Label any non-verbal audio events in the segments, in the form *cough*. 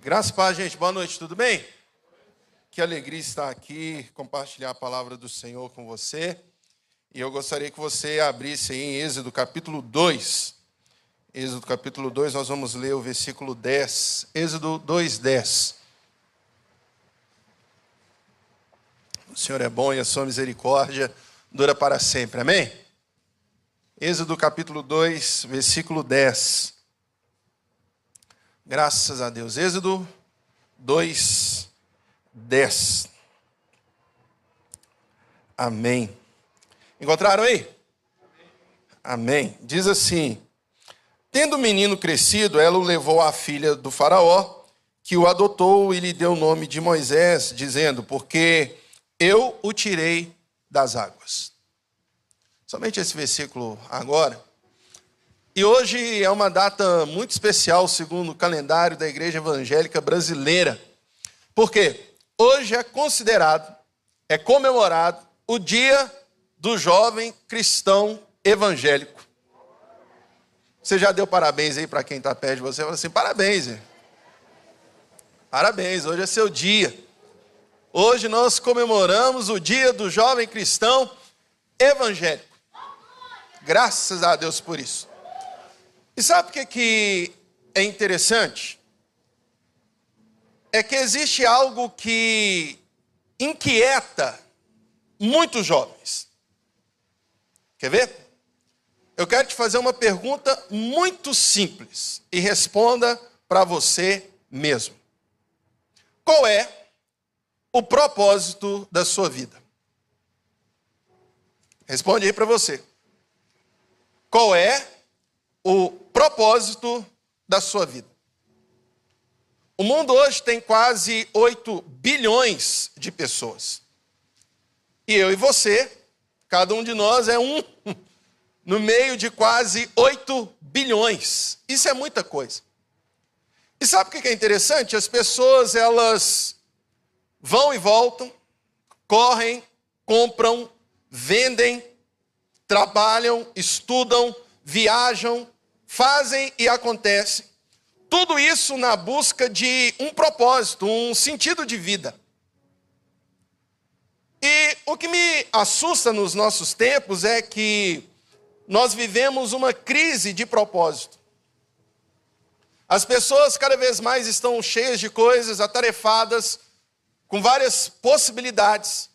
Graças a paz, gente. Boa noite, tudo bem? Que alegria estar aqui, compartilhar a palavra do Senhor com você. E eu gostaria que você abrisse aí em Êxodo capítulo 2. Êxodo capítulo 2, nós vamos ler o versículo 10. Êxodo 2, 10. O Senhor é bom e a sua misericórdia dura para sempre. Amém? Êxodo capítulo 2, versículo 10. Graças a Deus. Êxodo 2, 10. Amém. Encontraram aí? Amém. Diz assim: Tendo o menino crescido, ela o levou à filha do Faraó, que o adotou e lhe deu o nome de Moisés, dizendo: Porque eu o tirei das águas. Somente esse versículo agora. E hoje é uma data muito especial, segundo o calendário da Igreja Evangélica Brasileira. Por quê? Hoje é considerado, é comemorado o Dia do Jovem Cristão Evangélico. Você já deu parabéns aí para quem está perto de você? Fala assim: parabéns, hein? parabéns, hoje é seu dia. Hoje nós comemoramos o Dia do Jovem Cristão Evangélico. Graças a Deus por isso. E sabe o que, que é interessante? É que existe algo que inquieta muitos jovens. Quer ver? Eu quero te fazer uma pergunta muito simples e responda para você mesmo. Qual é o propósito da sua vida? Responde aí para você. Qual é o propósito da sua vida. O mundo hoje tem quase 8 bilhões de pessoas. E eu e você, cada um de nós é um *laughs* no meio de quase 8 bilhões. Isso é muita coisa. E sabe o que é interessante? As pessoas, elas vão e voltam, correm, compram, vendem, trabalham, estudam, viajam, fazem e acontecem. Tudo isso na busca de um propósito, um sentido de vida. E o que me assusta nos nossos tempos é que nós vivemos uma crise de propósito. As pessoas cada vez mais estão cheias de coisas, atarefadas, com várias possibilidades.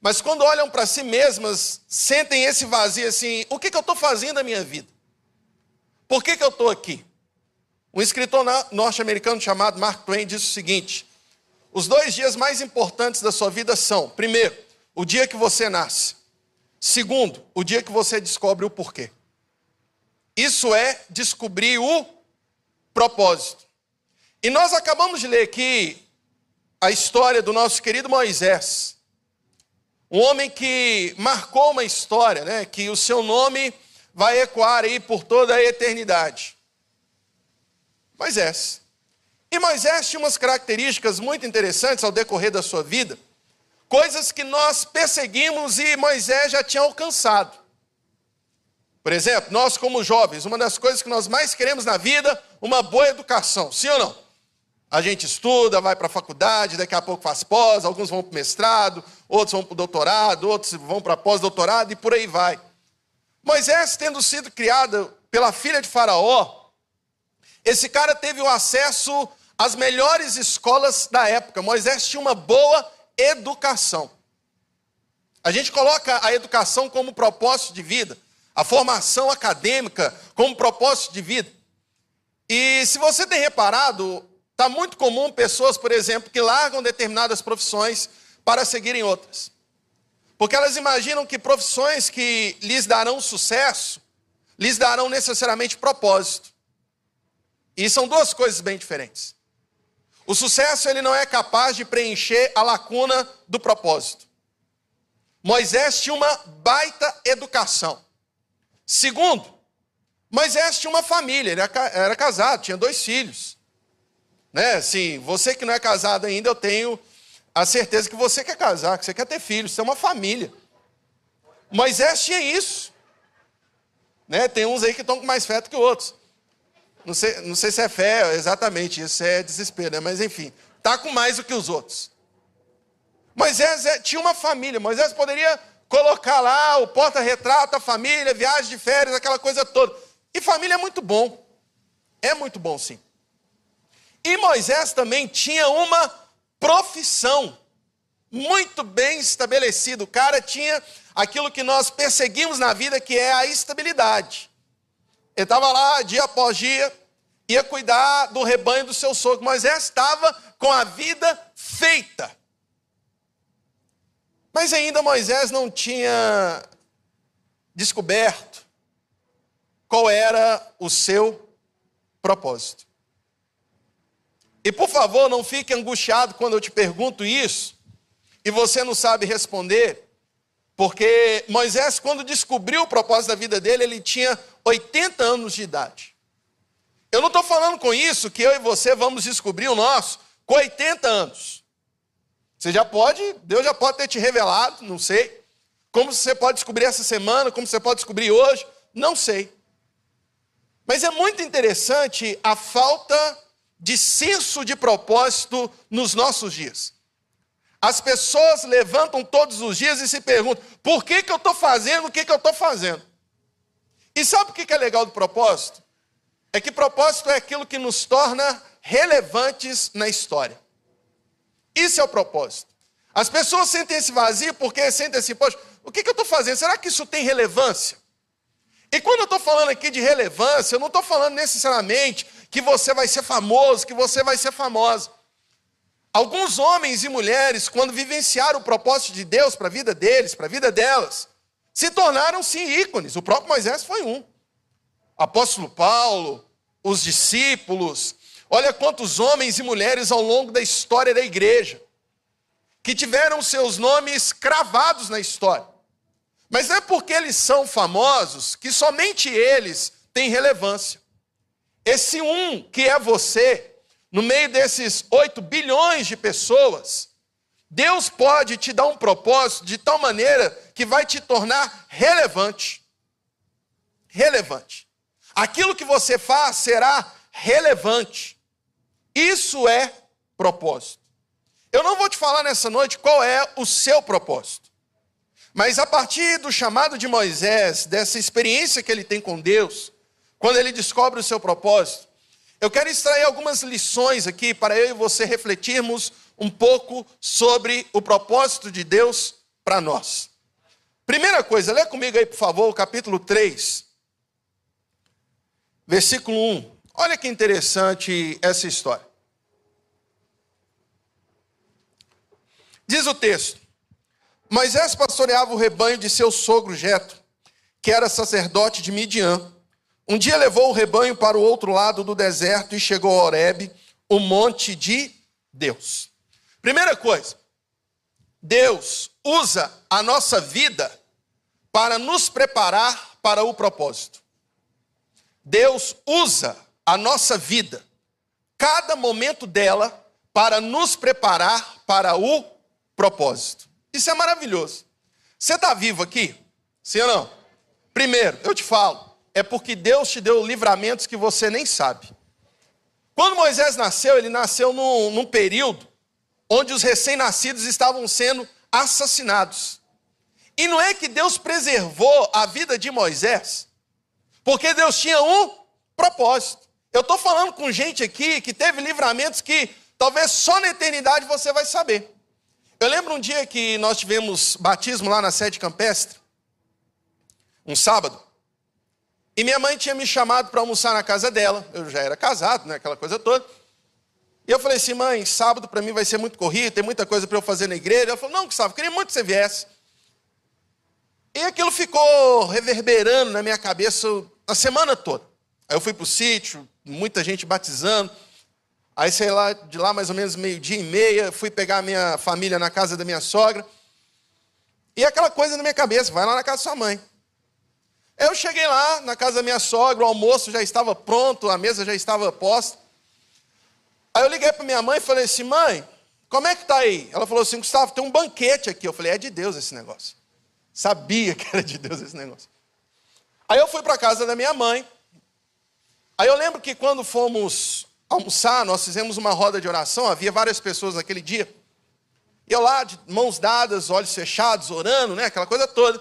Mas quando olham para si mesmas, sentem esse vazio assim: o que, que eu estou fazendo na minha vida? Por que, que eu estou aqui? Um escritor norte-americano chamado Mark Twain disse o seguinte: os dois dias mais importantes da sua vida são, primeiro, o dia que você nasce. Segundo, o dia que você descobre o porquê. Isso é descobrir o propósito. E nós acabamos de ler aqui a história do nosso querido Moisés. Um homem que marcou uma história, né? Que o seu nome vai ecoar aí por toda a eternidade. Moisés. E Moisés tinha umas características muito interessantes ao decorrer da sua vida, coisas que nós perseguimos e Moisés já tinha alcançado. Por exemplo, nós como jovens, uma das coisas que nós mais queremos na vida, uma boa educação, sim ou não? A gente estuda, vai para a faculdade, daqui a pouco faz pós, alguns vão para o mestrado, outros vão para o doutorado, outros vão para pós-doutorado e por aí vai. Moisés, tendo sido criado pela filha de Faraó, esse cara teve o acesso às melhores escolas da época. Moisés tinha uma boa educação. A gente coloca a educação como propósito de vida, a formação acadêmica como propósito de vida. E se você tem reparado, Está muito comum pessoas, por exemplo, que largam determinadas profissões para seguirem outras. Porque elas imaginam que profissões que lhes darão sucesso, lhes darão necessariamente propósito. E são duas coisas bem diferentes. O sucesso ele não é capaz de preencher a lacuna do propósito. Moisés tinha uma baita educação. Segundo, Moisés tinha uma família, ele era casado, tinha dois filhos. Né? Assim, você que não é casado ainda, eu tenho a certeza que você quer casar, que você quer ter filhos, você é uma família. Moisés tinha isso. Né? Tem uns aí que estão com mais feto que outros. Não sei, não sei se é fé, exatamente, isso é desespero, né? mas enfim, está com mais do que os outros. Moisés é, tinha uma família, Moisés poderia colocar lá o porta-retrato, a família, viagem de férias, aquela coisa toda. E família é muito bom, é muito bom sim. E Moisés também tinha uma profissão muito bem estabelecida. O cara tinha aquilo que nós perseguimos na vida, que é a estabilidade. Ele estava lá dia após dia, ia cuidar do rebanho do seu sogro. Moisés estava com a vida feita. Mas ainda Moisés não tinha descoberto qual era o seu propósito. E por favor, não fique angustiado quando eu te pergunto isso e você não sabe responder, porque Moisés, quando descobriu o propósito da vida dele, ele tinha 80 anos de idade. Eu não estou falando com isso que eu e você vamos descobrir o nosso com 80 anos. Você já pode, Deus já pode ter te revelado, não sei. Como você pode descobrir essa semana, como você pode descobrir hoje, não sei. Mas é muito interessante a falta de senso de propósito nos nossos dias. As pessoas levantam todos os dias e se perguntam: por que, que eu estou fazendo o que, que eu estou fazendo? E sabe o que, que é legal do propósito? É que propósito é aquilo que nos torna relevantes na história. Isso é o propósito. As pessoas sentem esse vazio porque sentem assim: poxa, o que, que eu estou fazendo? Será que isso tem relevância? E quando eu estou falando aqui de relevância, eu não estou falando necessariamente que você vai ser famoso, que você vai ser famosa. Alguns homens e mulheres, quando vivenciaram o propósito de Deus para a vida deles, para a vida delas, se tornaram sim ícones. O próprio Moisés foi um. Apóstolo Paulo, os discípulos, olha quantos homens e mulheres ao longo da história da igreja que tiveram seus nomes cravados na história. Mas não é porque eles são famosos que somente eles têm relevância. Esse um que é você, no meio desses 8 bilhões de pessoas, Deus pode te dar um propósito de tal maneira que vai te tornar relevante. Relevante. Aquilo que você faz será relevante. Isso é propósito. Eu não vou te falar nessa noite qual é o seu propósito. Mas a partir do chamado de Moisés, dessa experiência que ele tem com Deus, quando ele descobre o seu propósito, eu quero extrair algumas lições aqui para eu e você refletirmos um pouco sobre o propósito de Deus para nós. Primeira coisa, lê comigo aí, por favor, o capítulo 3, versículo 1. Olha que interessante essa história. Diz o texto: Moisés pastoreava o rebanho de seu sogro Jetro, que era sacerdote de Midian. Um dia levou o rebanho para o outro lado do deserto e chegou a Horebe, o monte de Deus. Primeira coisa, Deus usa a nossa vida para nos preparar para o propósito. Deus usa a nossa vida, cada momento dela, para nos preparar para o propósito. Isso é maravilhoso. Você está vivo aqui? Sim ou não? Primeiro, eu te falo, é porque Deus te deu livramentos que você nem sabe. Quando Moisés nasceu, ele nasceu num, num período onde os recém-nascidos estavam sendo assassinados. E não é que Deus preservou a vida de Moisés, porque Deus tinha um propósito. Eu estou falando com gente aqui que teve livramentos que talvez só na eternidade você vai saber. Eu lembro um dia que nós tivemos batismo lá na sede campestre, um sábado. E minha mãe tinha me chamado para almoçar na casa dela. Eu já era casado, né? Aquela coisa toda. E eu falei assim, mãe, sábado para mim vai ser muito corrido, tem muita coisa para eu fazer na igreja. Ela falou, não, Gustavo, queria muito que você viesse. E aquilo ficou reverberando na minha cabeça a semana toda. Aí eu fui para o sítio, muita gente batizando. Aí, sei lá, de lá mais ou menos meio-dia e meia, fui pegar a minha família na casa da minha sogra. E aquela coisa na minha cabeça, vai lá na casa da sua mãe. Eu cheguei lá na casa da minha sogra, o almoço já estava pronto, a mesa já estava posta. Aí eu liguei para minha mãe e falei assim: mãe, como é que está aí? Ela falou assim: Gustavo, tem um banquete aqui. Eu falei: é de Deus esse negócio. Sabia que era de Deus esse negócio. Aí eu fui para casa da minha mãe. Aí eu lembro que quando fomos almoçar, nós fizemos uma roda de oração, havia várias pessoas naquele dia. Eu lá, de mãos dadas, olhos fechados, orando, né? Aquela coisa toda.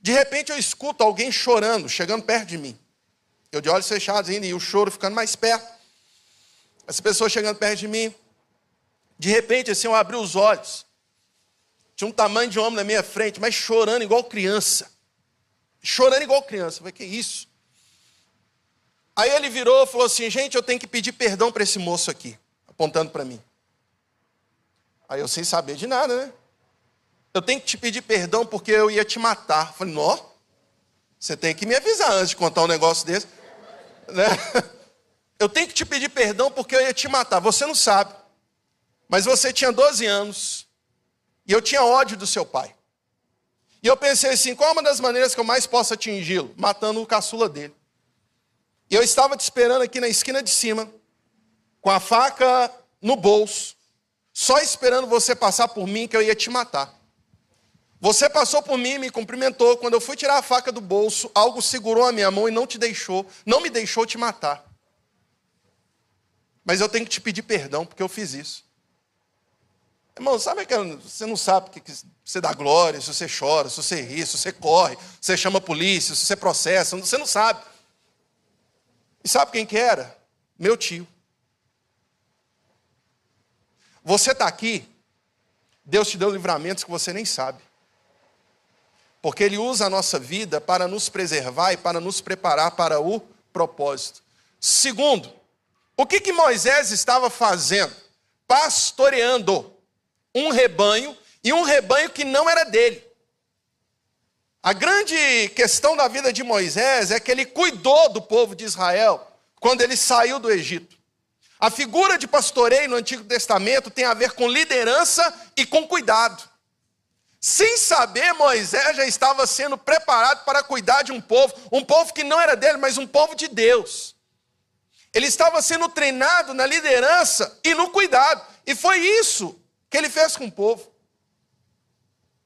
De repente eu escuto alguém chorando, chegando perto de mim. Eu de olhos fechados ainda, e o choro ficando mais perto. Essa pessoa chegando perto de mim. De repente, assim, eu abri os olhos. Tinha um tamanho de homem na minha frente, mas chorando igual criança. Chorando igual criança. Eu falei, que isso? Aí ele virou e falou assim: gente, eu tenho que pedir perdão para esse moço aqui, apontando para mim. Aí eu sem saber de nada, né? Eu tenho que te pedir perdão porque eu ia te matar. Eu falei, nó, você tem que me avisar antes de contar um negócio desse. *laughs* Né? Eu tenho que te pedir perdão porque eu ia te matar. Você não sabe. Mas você tinha 12 anos e eu tinha ódio do seu pai. E eu pensei assim: qual é uma das maneiras que eu mais posso atingi-lo? Matando o caçula dele. E eu estava te esperando aqui na esquina de cima, com a faca no bolso, só esperando você passar por mim que eu ia te matar. Você passou por mim, me cumprimentou. Quando eu fui tirar a faca do bolso, algo segurou a minha mão e não te deixou, não me deixou te matar. Mas eu tenho que te pedir perdão porque eu fiz isso. Irmão, sabe que você não sabe que você dá glória, se você chora, se você ri, se você corre, se você chama a polícia, se você processa, você não sabe. E sabe quem que era? Meu tio. Você está aqui, Deus te deu livramentos que você nem sabe. Porque Ele usa a nossa vida para nos preservar e para nos preparar para o propósito. Segundo, o que, que Moisés estava fazendo? Pastoreando um rebanho e um rebanho que não era dele. A grande questão da vida de Moisés é que ele cuidou do povo de Israel quando ele saiu do Egito. A figura de pastoreio no Antigo Testamento tem a ver com liderança e com cuidado. Sem saber, Moisés já estava sendo preparado para cuidar de um povo, um povo que não era dele, mas um povo de Deus. Ele estava sendo treinado na liderança e no cuidado, e foi isso que ele fez com o povo.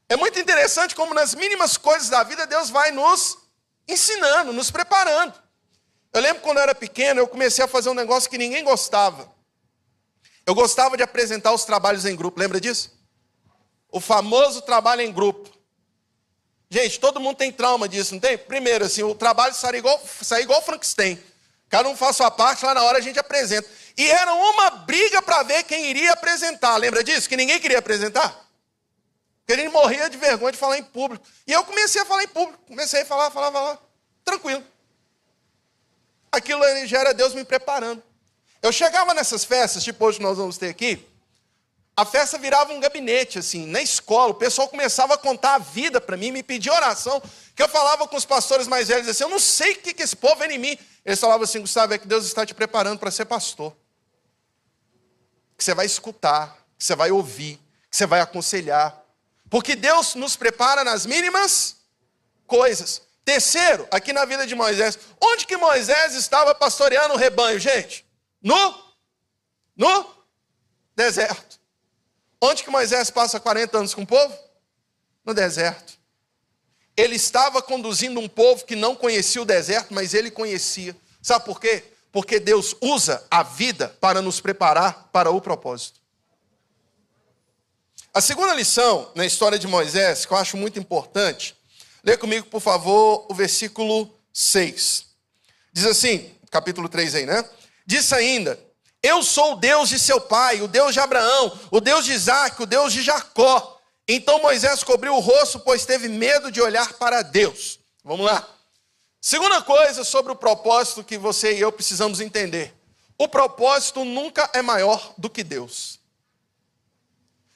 É muito interessante como nas mínimas coisas da vida Deus vai nos ensinando, nos preparando. Eu lembro quando eu era pequeno, eu comecei a fazer um negócio que ninguém gostava. Eu gostava de apresentar os trabalhos em grupo, lembra disso? O famoso trabalho em grupo. Gente, todo mundo tem trauma disso, não tem? Primeiro, assim, o trabalho sai igual, sai igual Frankenstein. Cada um faz sua parte, lá na hora a gente apresenta. E era uma briga para ver quem iria apresentar. Lembra disso? Que ninguém queria apresentar? Porque ele morria de vergonha de falar em público. E eu comecei a falar em público. Comecei a falar, falar, falar. Tranquilo. Aquilo já era Deus me preparando. Eu chegava nessas festas, tipo hoje nós vamos ter aqui. A festa virava um gabinete, assim, na escola. O pessoal começava a contar a vida para mim, me pedir oração. Que eu falava com os pastores mais velhos assim: Eu não sei o que, que esse povo vem em mim. Eles falavam assim: Gustavo, é que Deus está te preparando para ser pastor que você vai escutar, que você vai ouvir, que você vai aconselhar. Porque Deus nos prepara nas mínimas coisas. Terceiro, aqui na vida de Moisés, onde que Moisés estava pastoreando o rebanho, gente? No no deserto. Onde que Moisés passa 40 anos com o povo? No deserto. Ele estava conduzindo um povo que não conhecia o deserto, mas ele conhecia. Sabe por quê? porque Deus usa a vida para nos preparar para o propósito. A segunda lição na história de Moisés, que eu acho muito importante, lê comigo, por favor, o versículo 6. Diz assim, capítulo 3 aí, né? Diz ainda: Eu sou o Deus de seu pai, o Deus de Abraão, o Deus de Isaac, o Deus de Jacó. Então Moisés cobriu o rosto, pois teve medo de olhar para Deus. Vamos lá. Segunda coisa sobre o propósito que você e eu precisamos entender: o propósito nunca é maior do que Deus.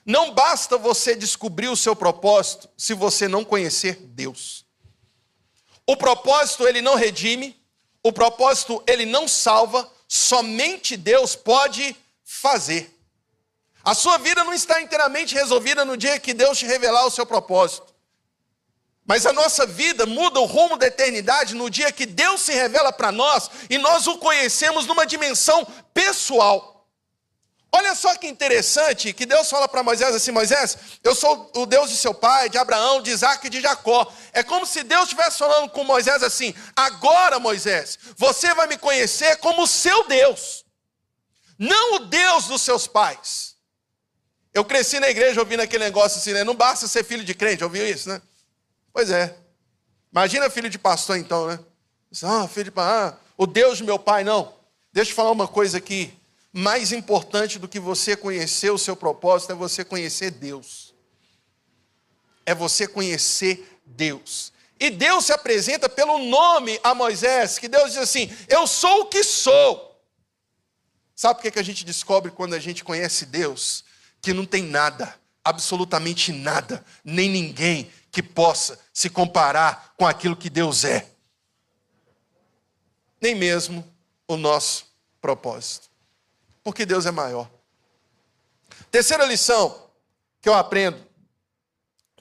Não basta você descobrir o seu propósito se você não conhecer Deus. O propósito ele não redime, o propósito ele não salva, somente Deus pode fazer. A sua vida não está inteiramente resolvida no dia que Deus te revelar o seu propósito. Mas a nossa vida muda o rumo da eternidade no dia que Deus se revela para nós e nós o conhecemos numa dimensão pessoal. Olha só que interessante que Deus fala para Moisés assim: Moisés, eu sou o Deus de seu pai, de Abraão, de Isaac e de Jacó. É como se Deus estivesse falando com Moisés assim: agora, Moisés, você vai me conhecer como seu Deus, não o Deus dos seus pais. Eu cresci na igreja ouvindo aquele negócio assim, né? Não basta ser filho de crente, ouviu isso, né? Pois é. Imagina filho de pastor então, né? Ah, filho de pastor, ah, o Deus de meu pai, não. Deixa eu falar uma coisa aqui mais importante do que você conhecer o seu propósito é você conhecer Deus. É você conhecer Deus. E Deus se apresenta pelo nome a Moisés, que Deus diz assim: Eu sou o que sou. Sabe por que a gente descobre quando a gente conhece Deus? Que não tem nada, absolutamente nada, nem ninguém que possa se comparar com aquilo que Deus é. Nem mesmo o nosso propósito porque Deus é maior. Terceira lição que eu aprendo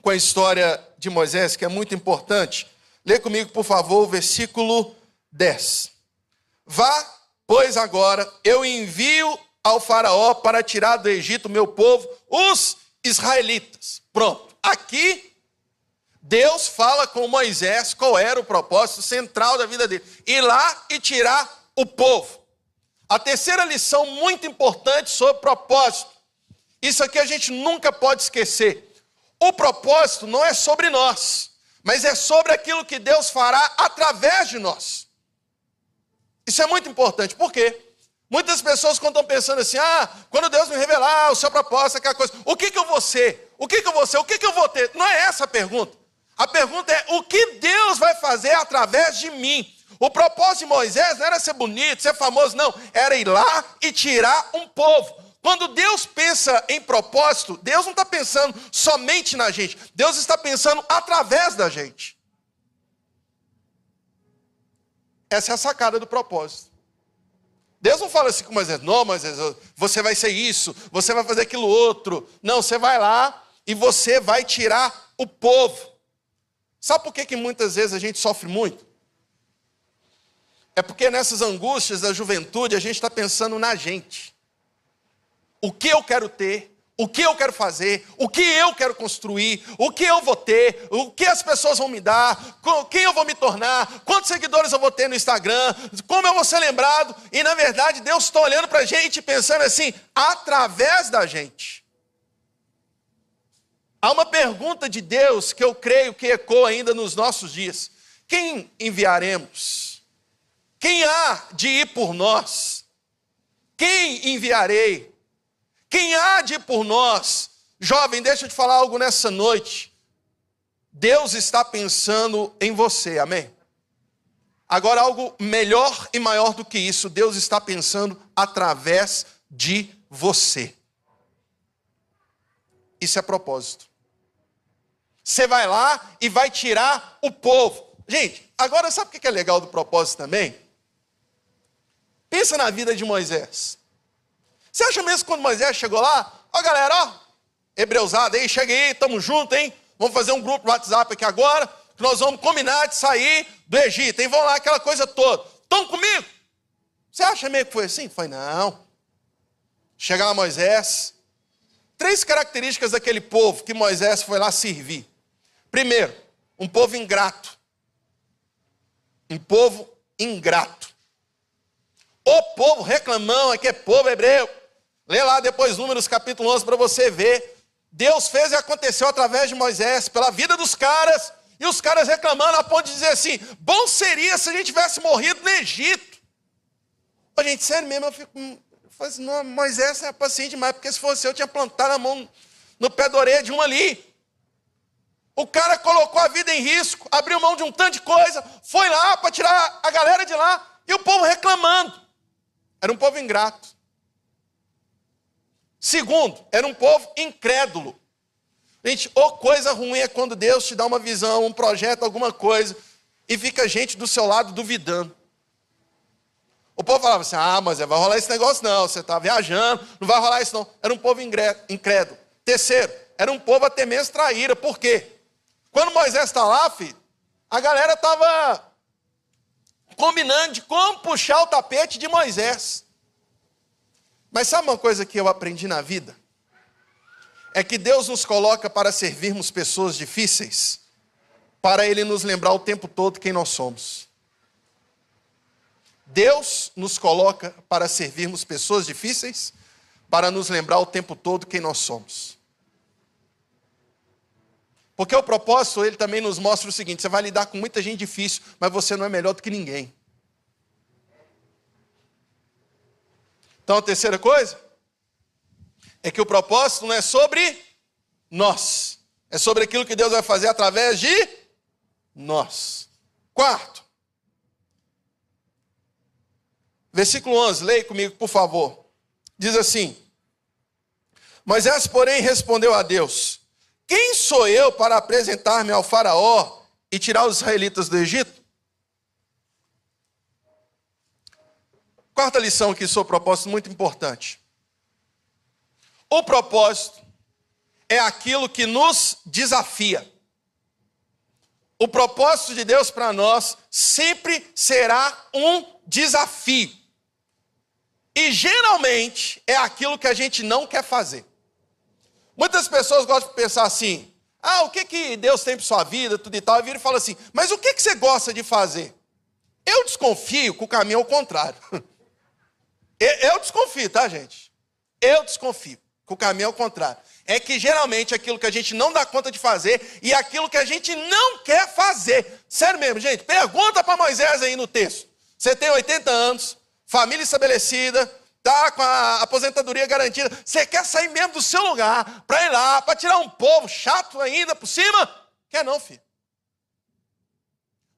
com a história de Moisés, que é muito importante. Lê comigo, por favor, o versículo 10. Vá, pois agora eu envio ao Faraó para tirar do Egito meu povo, os israelitas. Pronto. Aqui, Deus fala com Moisés qual era o propósito central da vida dele: ir lá e tirar o povo. A terceira lição muito importante sobre propósito. Isso aqui a gente nunca pode esquecer. O propósito não é sobre nós, mas é sobre aquilo que Deus fará através de nós. Isso é muito importante. Por quê? Muitas pessoas quando estão pensando assim, ah, quando Deus me revelar o seu propósito, aquela coisa, o que, que eu vou ser? O que, que eu vou ser? O que, que eu vou ter? Não é essa a pergunta. A pergunta é, o que Deus vai fazer através de mim? O propósito de Moisés não era ser bonito, ser famoso, não. Era ir lá e tirar um povo. Quando Deus pensa em propósito, Deus não está pensando somente na gente, Deus está pensando através da gente. Essa é a sacada do propósito. Deus não fala assim com Moisés, não, Moisés, você vai ser isso, você vai fazer aquilo outro. Não, você vai lá e você vai tirar o povo. Sabe por que, que muitas vezes a gente sofre muito? É porque nessas angústias da juventude a gente está pensando na gente. O que eu quero ter, o que eu quero fazer, o que eu quero construir, o que eu vou ter, o que as pessoas vão me dar, quem eu vou me tornar, quantos seguidores eu vou ter no Instagram, como eu vou ser lembrado. E na verdade Deus está olhando para a gente pensando assim, através da gente. Há uma pergunta de Deus que eu creio que ecoa ainda nos nossos dias: quem enviaremos? Quem há de ir por nós? Quem enviarei? Quem há de ir por nós? Jovem, deixa eu te falar algo nessa noite. Deus está pensando em você, amém? Agora, algo melhor e maior do que isso, Deus está pensando através de você. Isso é propósito. Você vai lá e vai tirar o povo. Gente, agora sabe o que é legal do propósito também? Pensa na vida de Moisés. Você acha mesmo que quando Moisés chegou lá, ó galera, ó, hebreusada aí, chega aí, tamo junto, hein? Vamos fazer um grupo no WhatsApp aqui agora, que nós vamos combinar de sair do Egito, hein? Vão lá, aquela coisa toda. Estão comigo? Você acha meio que foi assim? Foi, não. Chega lá Moisés. Três características daquele povo que Moisés foi lá servir. Primeiro, um povo ingrato. Um povo ingrato. O povo reclamão, aqui é povo hebreu. Lê lá depois Números capítulo 11 para você ver. Deus fez e aconteceu através de Moisés, pela vida dos caras, e os caras reclamando a ponto de dizer assim: bom seria se a gente tivesse morrido no Egito. Ô, gente, sério mesmo, eu fico. Eu assim, não, Moisés é paciente demais, porque se fosse eu, tinha plantado a mão no pé da orelha de um ali. O cara colocou a vida em risco, abriu mão de um tanto de coisa, foi lá para tirar a galera de lá, e o povo reclamando. Era um povo ingrato. Segundo, era um povo incrédulo. Gente, ou coisa ruim é quando Deus te dá uma visão, um projeto, alguma coisa, e fica gente do seu lado duvidando. O povo falava assim: ah, mas vai rolar esse negócio não, você está viajando, não vai rolar isso não. Era um povo incrédulo. Terceiro, era um povo até mesmo traíra. Por quê? Quando Moisés está lá, filho, a galera estava combinando de como puxar o tapete de Moisés. Mas sabe uma coisa que eu aprendi na vida? É que Deus nos coloca para servirmos pessoas difíceis, para Ele nos lembrar o tempo todo quem nós somos. Deus nos coloca para servirmos pessoas difíceis, para nos lembrar o tempo todo quem nós somos. Porque o propósito, ele também nos mostra o seguinte: você vai lidar com muita gente difícil, mas você não é melhor do que ninguém. Então a terceira coisa é que o propósito não é sobre nós, é sobre aquilo que Deus vai fazer através de nós. Quarto, versículo 11, leia comigo, por favor. Diz assim: Moisés, porém, respondeu a Deus: quem sou eu para apresentar-me ao Faraó e tirar os israelitas do Egito? Quarta lição aqui sobre propósito, muito importante. O propósito é aquilo que nos desafia. O propósito de Deus para nós sempre será um desafio. E geralmente é aquilo que a gente não quer fazer. Muitas pessoas gostam de pensar assim: ah, o que, que Deus tem para sua vida, tudo e tal. E vira e fala assim: mas o que, que você gosta de fazer? Eu desconfio que o caminho é o contrário. *laughs* Eu desconfio, tá, gente? Eu desconfio que o caminho é o contrário. É que geralmente aquilo que a gente não dá conta de fazer e aquilo que a gente não quer fazer. Sério mesmo, gente. Pergunta para Moisés aí no texto. Você tem 80 anos, família estabelecida, está com a aposentadoria garantida, você quer sair mesmo do seu lugar para ir lá, para tirar um povo chato ainda por cima? Quer não, filho.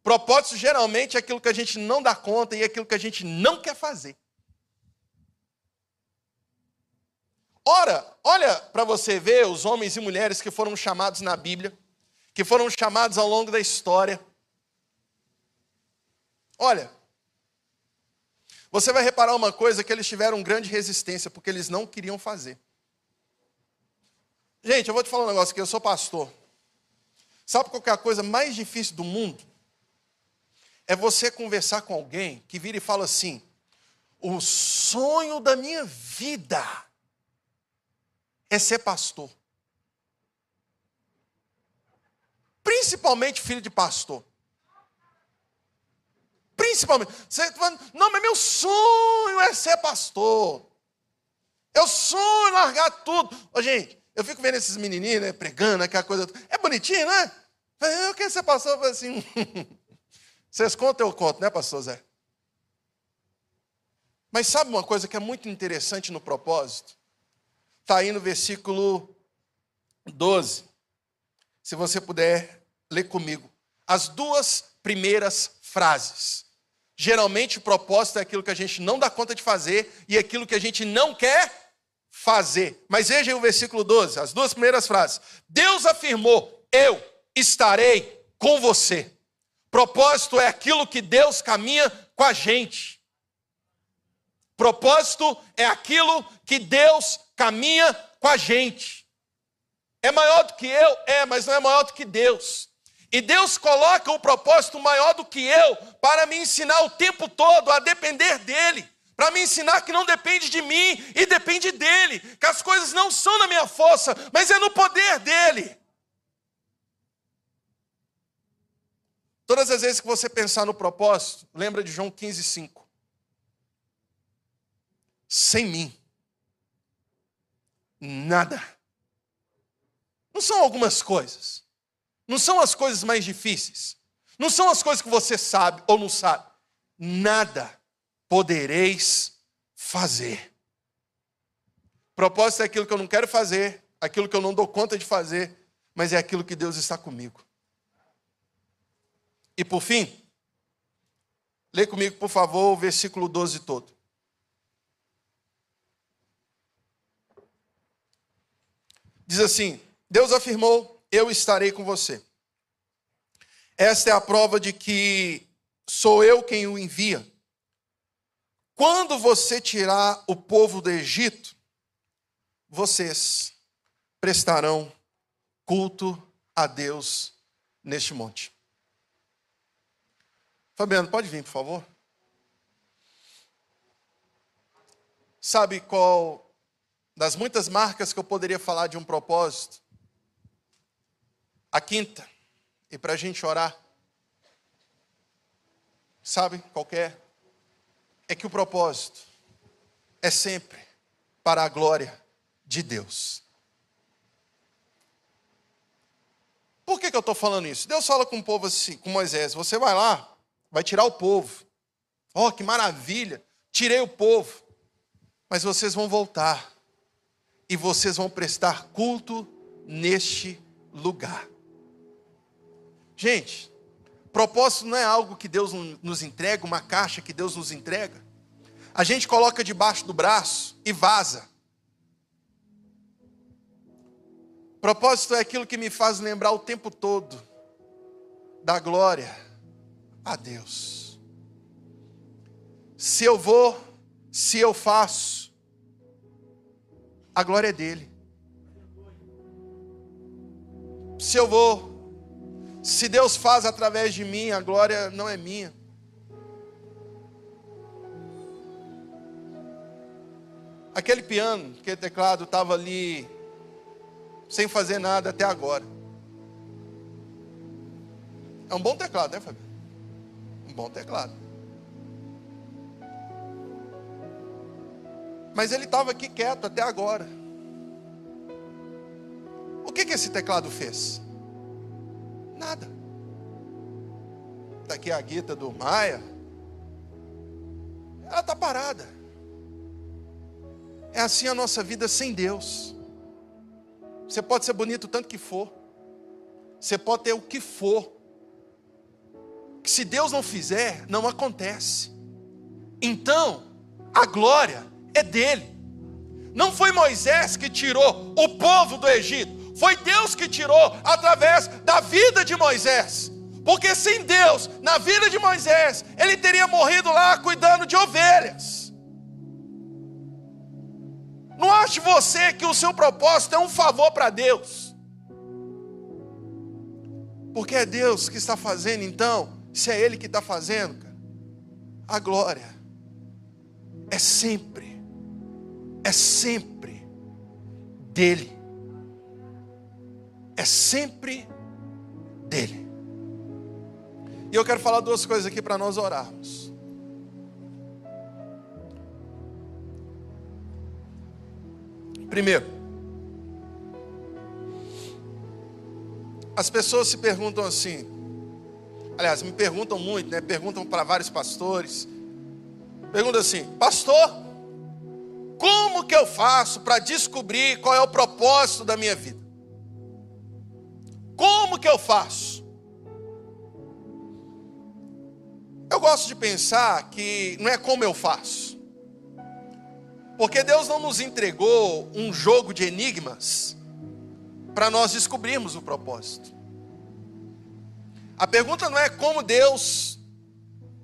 Propósito geralmente é aquilo que a gente não dá conta e é aquilo que a gente não quer fazer. Ora, olha para você ver os homens e mulheres que foram chamados na Bíblia, que foram chamados ao longo da história. Olha, você vai reparar uma coisa que eles tiveram grande resistência porque eles não queriam fazer. Gente, eu vou te falar um negócio aqui, eu sou pastor. Sabe qual é a coisa mais difícil do mundo? É você conversar com alguém que vira e fala assim: "O sonho da minha vida é ser pastor". Principalmente filho de pastor. Principalmente. Você, não, mas meu sonho é ser pastor. Eu sonho largar tudo. Ô, gente, eu fico vendo esses menininhos, né, pregando, aquela coisa. É bonitinho, né? Eu quero ser pastor. Eu assim. *laughs* Vocês contam, eu conto, né, pastor Zé? Mas sabe uma coisa que é muito interessante no propósito? Está aí no versículo 12. Se você puder ler comigo. As duas primeiras frases. Geralmente o propósito é aquilo que a gente não dá conta de fazer e aquilo que a gente não quer fazer. Mas veja o versículo 12, as duas primeiras frases. Deus afirmou: Eu estarei com você. Propósito é aquilo que Deus caminha com a gente. Propósito é aquilo que Deus caminha com a gente. É maior do que eu? É, mas não é maior do que Deus. E Deus coloca um propósito maior do que eu para me ensinar o tempo todo a depender dEle. Para me ensinar que não depende de mim e depende dEle. Que as coisas não são na minha força, mas é no poder dEle. Todas as vezes que você pensar no propósito, lembra de João 15, 5. Sem mim, nada. Não são algumas coisas não são as coisas mais difíceis. Não são as coisas que você sabe ou não sabe. Nada podereis fazer. Propósito é aquilo que eu não quero fazer, aquilo que eu não dou conta de fazer, mas é aquilo que Deus está comigo. E por fim, lê comigo, por favor, o versículo 12 todo. Diz assim: Deus afirmou eu estarei com você. Esta é a prova de que sou eu quem o envia. Quando você tirar o povo do Egito, vocês prestarão culto a Deus neste monte. Fabiano, pode vir, por favor? Sabe qual das muitas marcas que eu poderia falar de um propósito? A quinta, e para a gente orar, sabe qual é? É que o propósito é sempre para a glória de Deus. Por que, que eu estou falando isso? Deus fala com o povo assim, com Moisés: você vai lá, vai tirar o povo. Oh, que maravilha! Tirei o povo. Mas vocês vão voltar. E vocês vão prestar culto neste lugar. Gente, propósito não é algo que Deus nos entrega, uma caixa que Deus nos entrega. A gente coloca debaixo do braço e vaza. Propósito é aquilo que me faz lembrar o tempo todo da glória a Deus. Se eu vou, se eu faço, a glória é dele. Se eu vou, se Deus faz através de mim, a glória não é minha. Aquele piano, aquele teclado estava ali sem fazer nada até agora. É um bom teclado, né, Fábio? Um bom teclado. Mas ele estava aqui quieto até agora. O que, que esse teclado fez? Nada. Está aqui a guita do Maia. Ela está parada. É assim a nossa vida sem Deus. Você pode ser bonito tanto que for. Você pode ter o que for. Que se Deus não fizer, não acontece. Então, a glória é dele. Não foi Moisés que tirou o povo do Egito. Foi Deus que tirou através da vida de Moisés. Porque sem Deus, na vida de Moisés, ele teria morrido lá cuidando de ovelhas. Não ache você que o seu propósito é um favor para Deus. Porque é Deus que está fazendo, então, se é Ele que está fazendo, cara, a glória é sempre, é sempre dele. É sempre dele. E eu quero falar duas coisas aqui para nós orarmos. Primeiro, as pessoas se perguntam assim, aliás, me perguntam muito, né? Perguntam para vários pastores. Perguntam assim, pastor, como que eu faço para descobrir qual é o propósito da minha vida? Como que eu faço? Eu gosto de pensar que não é como eu faço. Porque Deus não nos entregou um jogo de enigmas para nós descobrirmos o propósito. A pergunta não é como Deus,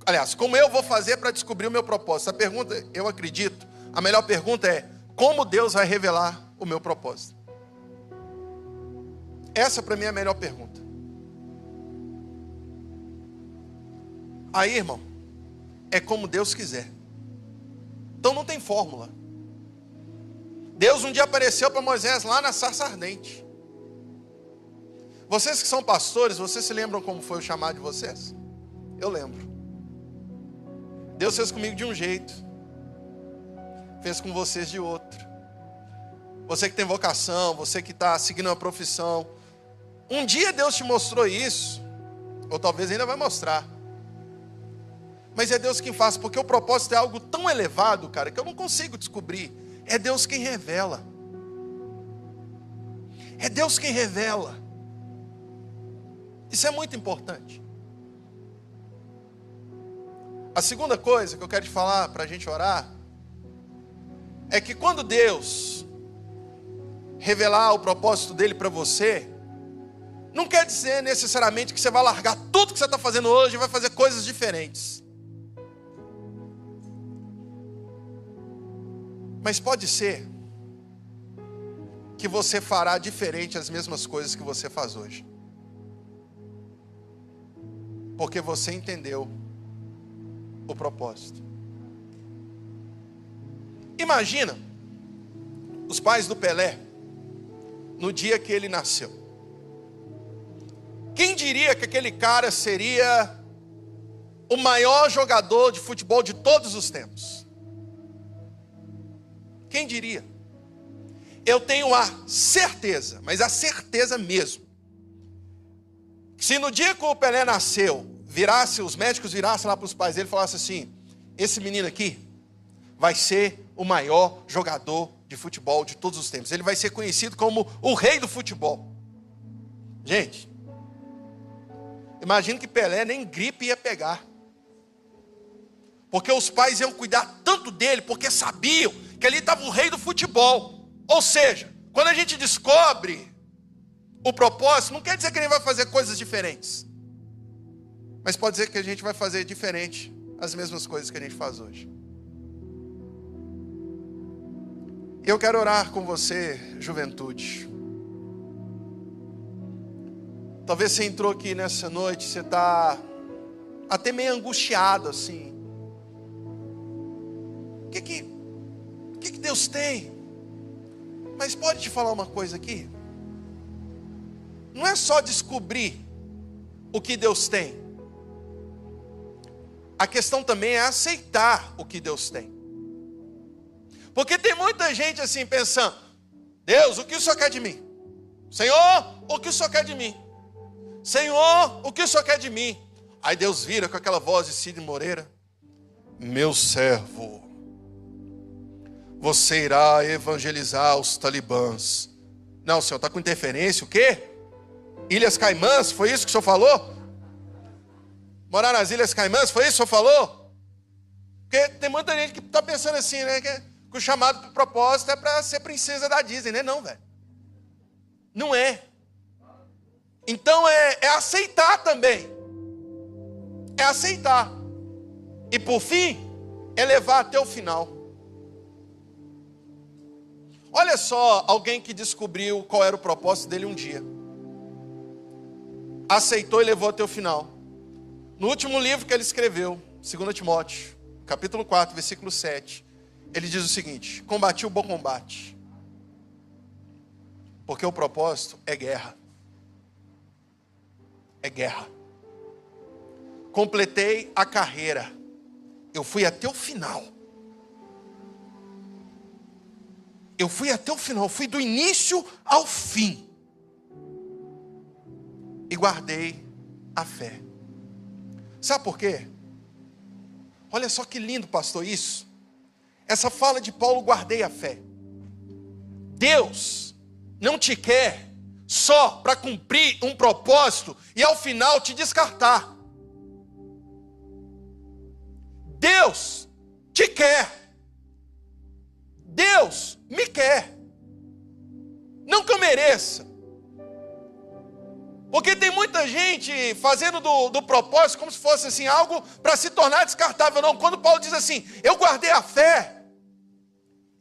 aliás, como eu vou fazer para descobrir o meu propósito. A pergunta, eu acredito, a melhor pergunta é como Deus vai revelar o meu propósito. Essa para mim é a melhor pergunta. Aí, irmão, é como Deus quiser. Então não tem fórmula. Deus um dia apareceu para Moisés lá na sarça ardente. Vocês que são pastores, vocês se lembram como foi o chamado de vocês? Eu lembro. Deus fez comigo de um jeito, fez com vocês de outro. Você que tem vocação, você que está seguindo uma profissão. Um dia Deus te mostrou isso, ou talvez ainda vai mostrar. Mas é Deus quem faz, porque o propósito é algo tão elevado, cara, que eu não consigo descobrir é Deus quem revela. É Deus quem revela. Isso é muito importante. A segunda coisa que eu quero te falar para a gente orar é que quando Deus revelar o propósito dele para você, não quer dizer necessariamente que você vai largar tudo que você está fazendo hoje e vai fazer coisas diferentes. Mas pode ser que você fará diferente as mesmas coisas que você faz hoje. Porque você entendeu o propósito. Imagina os pais do Pelé no dia que ele nasceu. Quem diria que aquele cara seria o maior jogador de futebol de todos os tempos? Quem diria? Eu tenho a certeza, mas a certeza mesmo, que se no dia que o Pelé nasceu, virasse, os médicos virassem lá para os pais dele e falassem assim: esse menino aqui vai ser o maior jogador de futebol de todos os tempos. Ele vai ser conhecido como o rei do futebol. Gente, imagino que Pelé nem gripe ia pegar. Porque os pais iam cuidar tanto dele, porque sabiam que ali estava o rei do futebol. Ou seja, quando a gente descobre o propósito, não quer dizer que ele vai fazer coisas diferentes. Mas pode dizer que a gente vai fazer diferente as mesmas coisas que a gente faz hoje. Eu quero orar com você, juventude. Talvez você entrou aqui nessa noite, você está até meio angustiado assim. O que que, que que Deus tem? Mas pode te falar uma coisa aqui? Não é só descobrir o que Deus tem. A questão também é aceitar o que Deus tem. Porque tem muita gente assim pensando: Deus, o que o Senhor quer de mim? Senhor, o que o Senhor quer de mim? Senhor, o que o Senhor quer de mim? Aí Deus vira com aquela voz de Cid Moreira: Meu servo, você irá evangelizar os talibãs. Não, senhor está com interferência, o quê? Ilhas Caimãs, foi isso que o senhor falou? Morar nas Ilhas Caimãs, foi isso que o senhor falou? Porque tem muita gente que está pensando assim, né? Que que o chamado para propósito é para ser princesa da Disney, né? Não, velho. Não é. Então é, é aceitar também. É aceitar. E por fim, é levar até o final. Olha só alguém que descobriu qual era o propósito dele um dia. Aceitou e levou até o final. No último livro que ele escreveu, 2 Timóteo, capítulo 4, versículo 7 ele diz o seguinte: combati o bom combate, porque o propósito é guerra. É guerra. Completei a carreira, eu fui até o final. Eu fui até o final, fui do início ao fim. E guardei a fé. Sabe por quê? Olha só que lindo, pastor, isso. Essa fala de Paulo, guardei a fé. Deus não te quer só para cumprir um propósito e ao final te descartar. Deus te quer. Deus me quer. Não que eu mereça, porque tem muita gente fazendo do, do propósito como se fosse assim algo para se tornar descartável. Não, quando Paulo diz assim, eu guardei a fé,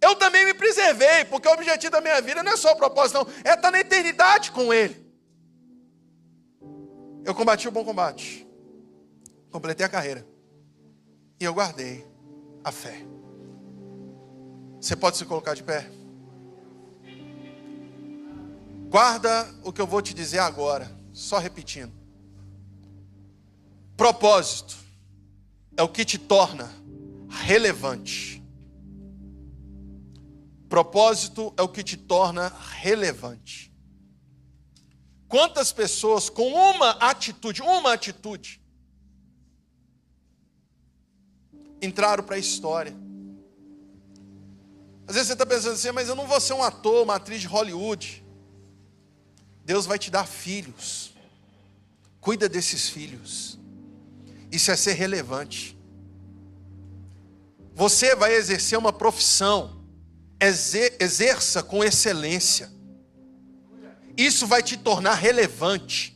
eu também me preservei, porque o objetivo da minha vida não é só o propósito, não, é estar na eternidade com Ele. Eu combati o bom combate, completei a carreira, e eu guardei a fé. Você pode se colocar de pé? Guarda o que eu vou te dizer agora. Só repetindo. Propósito é o que te torna relevante. Propósito é o que te torna relevante. Quantas pessoas com uma atitude, uma atitude, entraram para a história? Às vezes você está pensando assim, mas eu não vou ser um ator, uma atriz de Hollywood. Deus vai te dar filhos. Cuida desses filhos. Isso é ser relevante. Você vai exercer uma profissão. Exerça com excelência. Isso vai te tornar relevante.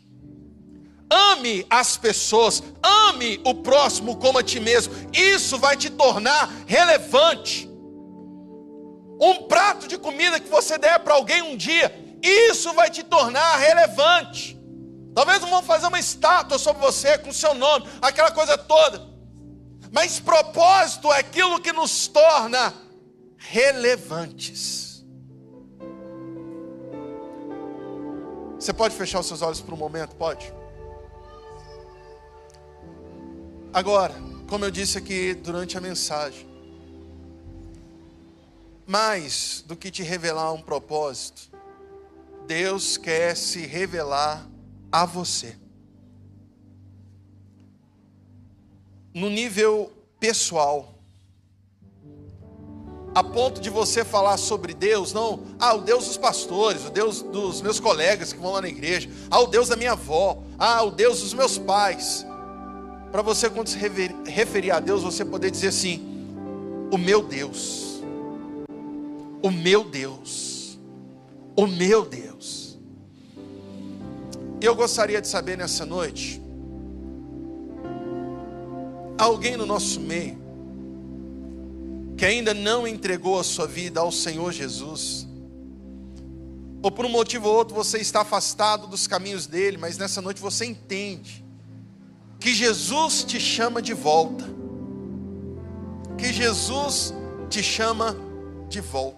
Ame as pessoas, ame o próximo como a ti mesmo. Isso vai te tornar relevante. Um prato de comida que você der para alguém um dia, isso vai te tornar relevante. Talvez não vão fazer uma estátua sobre você com seu nome, aquela coisa toda. Mas propósito é aquilo que nos torna relevantes. Você pode fechar os seus olhos por um momento? Pode? Agora, como eu disse aqui durante a mensagem, mais do que te revelar um propósito, Deus quer se revelar a você. No nível pessoal, a ponto de você falar sobre Deus, não, ah, o Deus dos pastores, o Deus dos meus colegas que vão lá na igreja, ah, o Deus da minha avó, ah, o Deus dos meus pais. Para você, quando se referir a Deus, você poder dizer assim: o meu Deus, o meu Deus, o meu Deus. Eu gostaria de saber nessa noite, alguém no nosso meio, que ainda não entregou a sua vida ao Senhor Jesus, ou por um motivo ou outro você está afastado dos caminhos dele, mas nessa noite você entende que Jesus te chama de volta, que Jesus te chama de volta.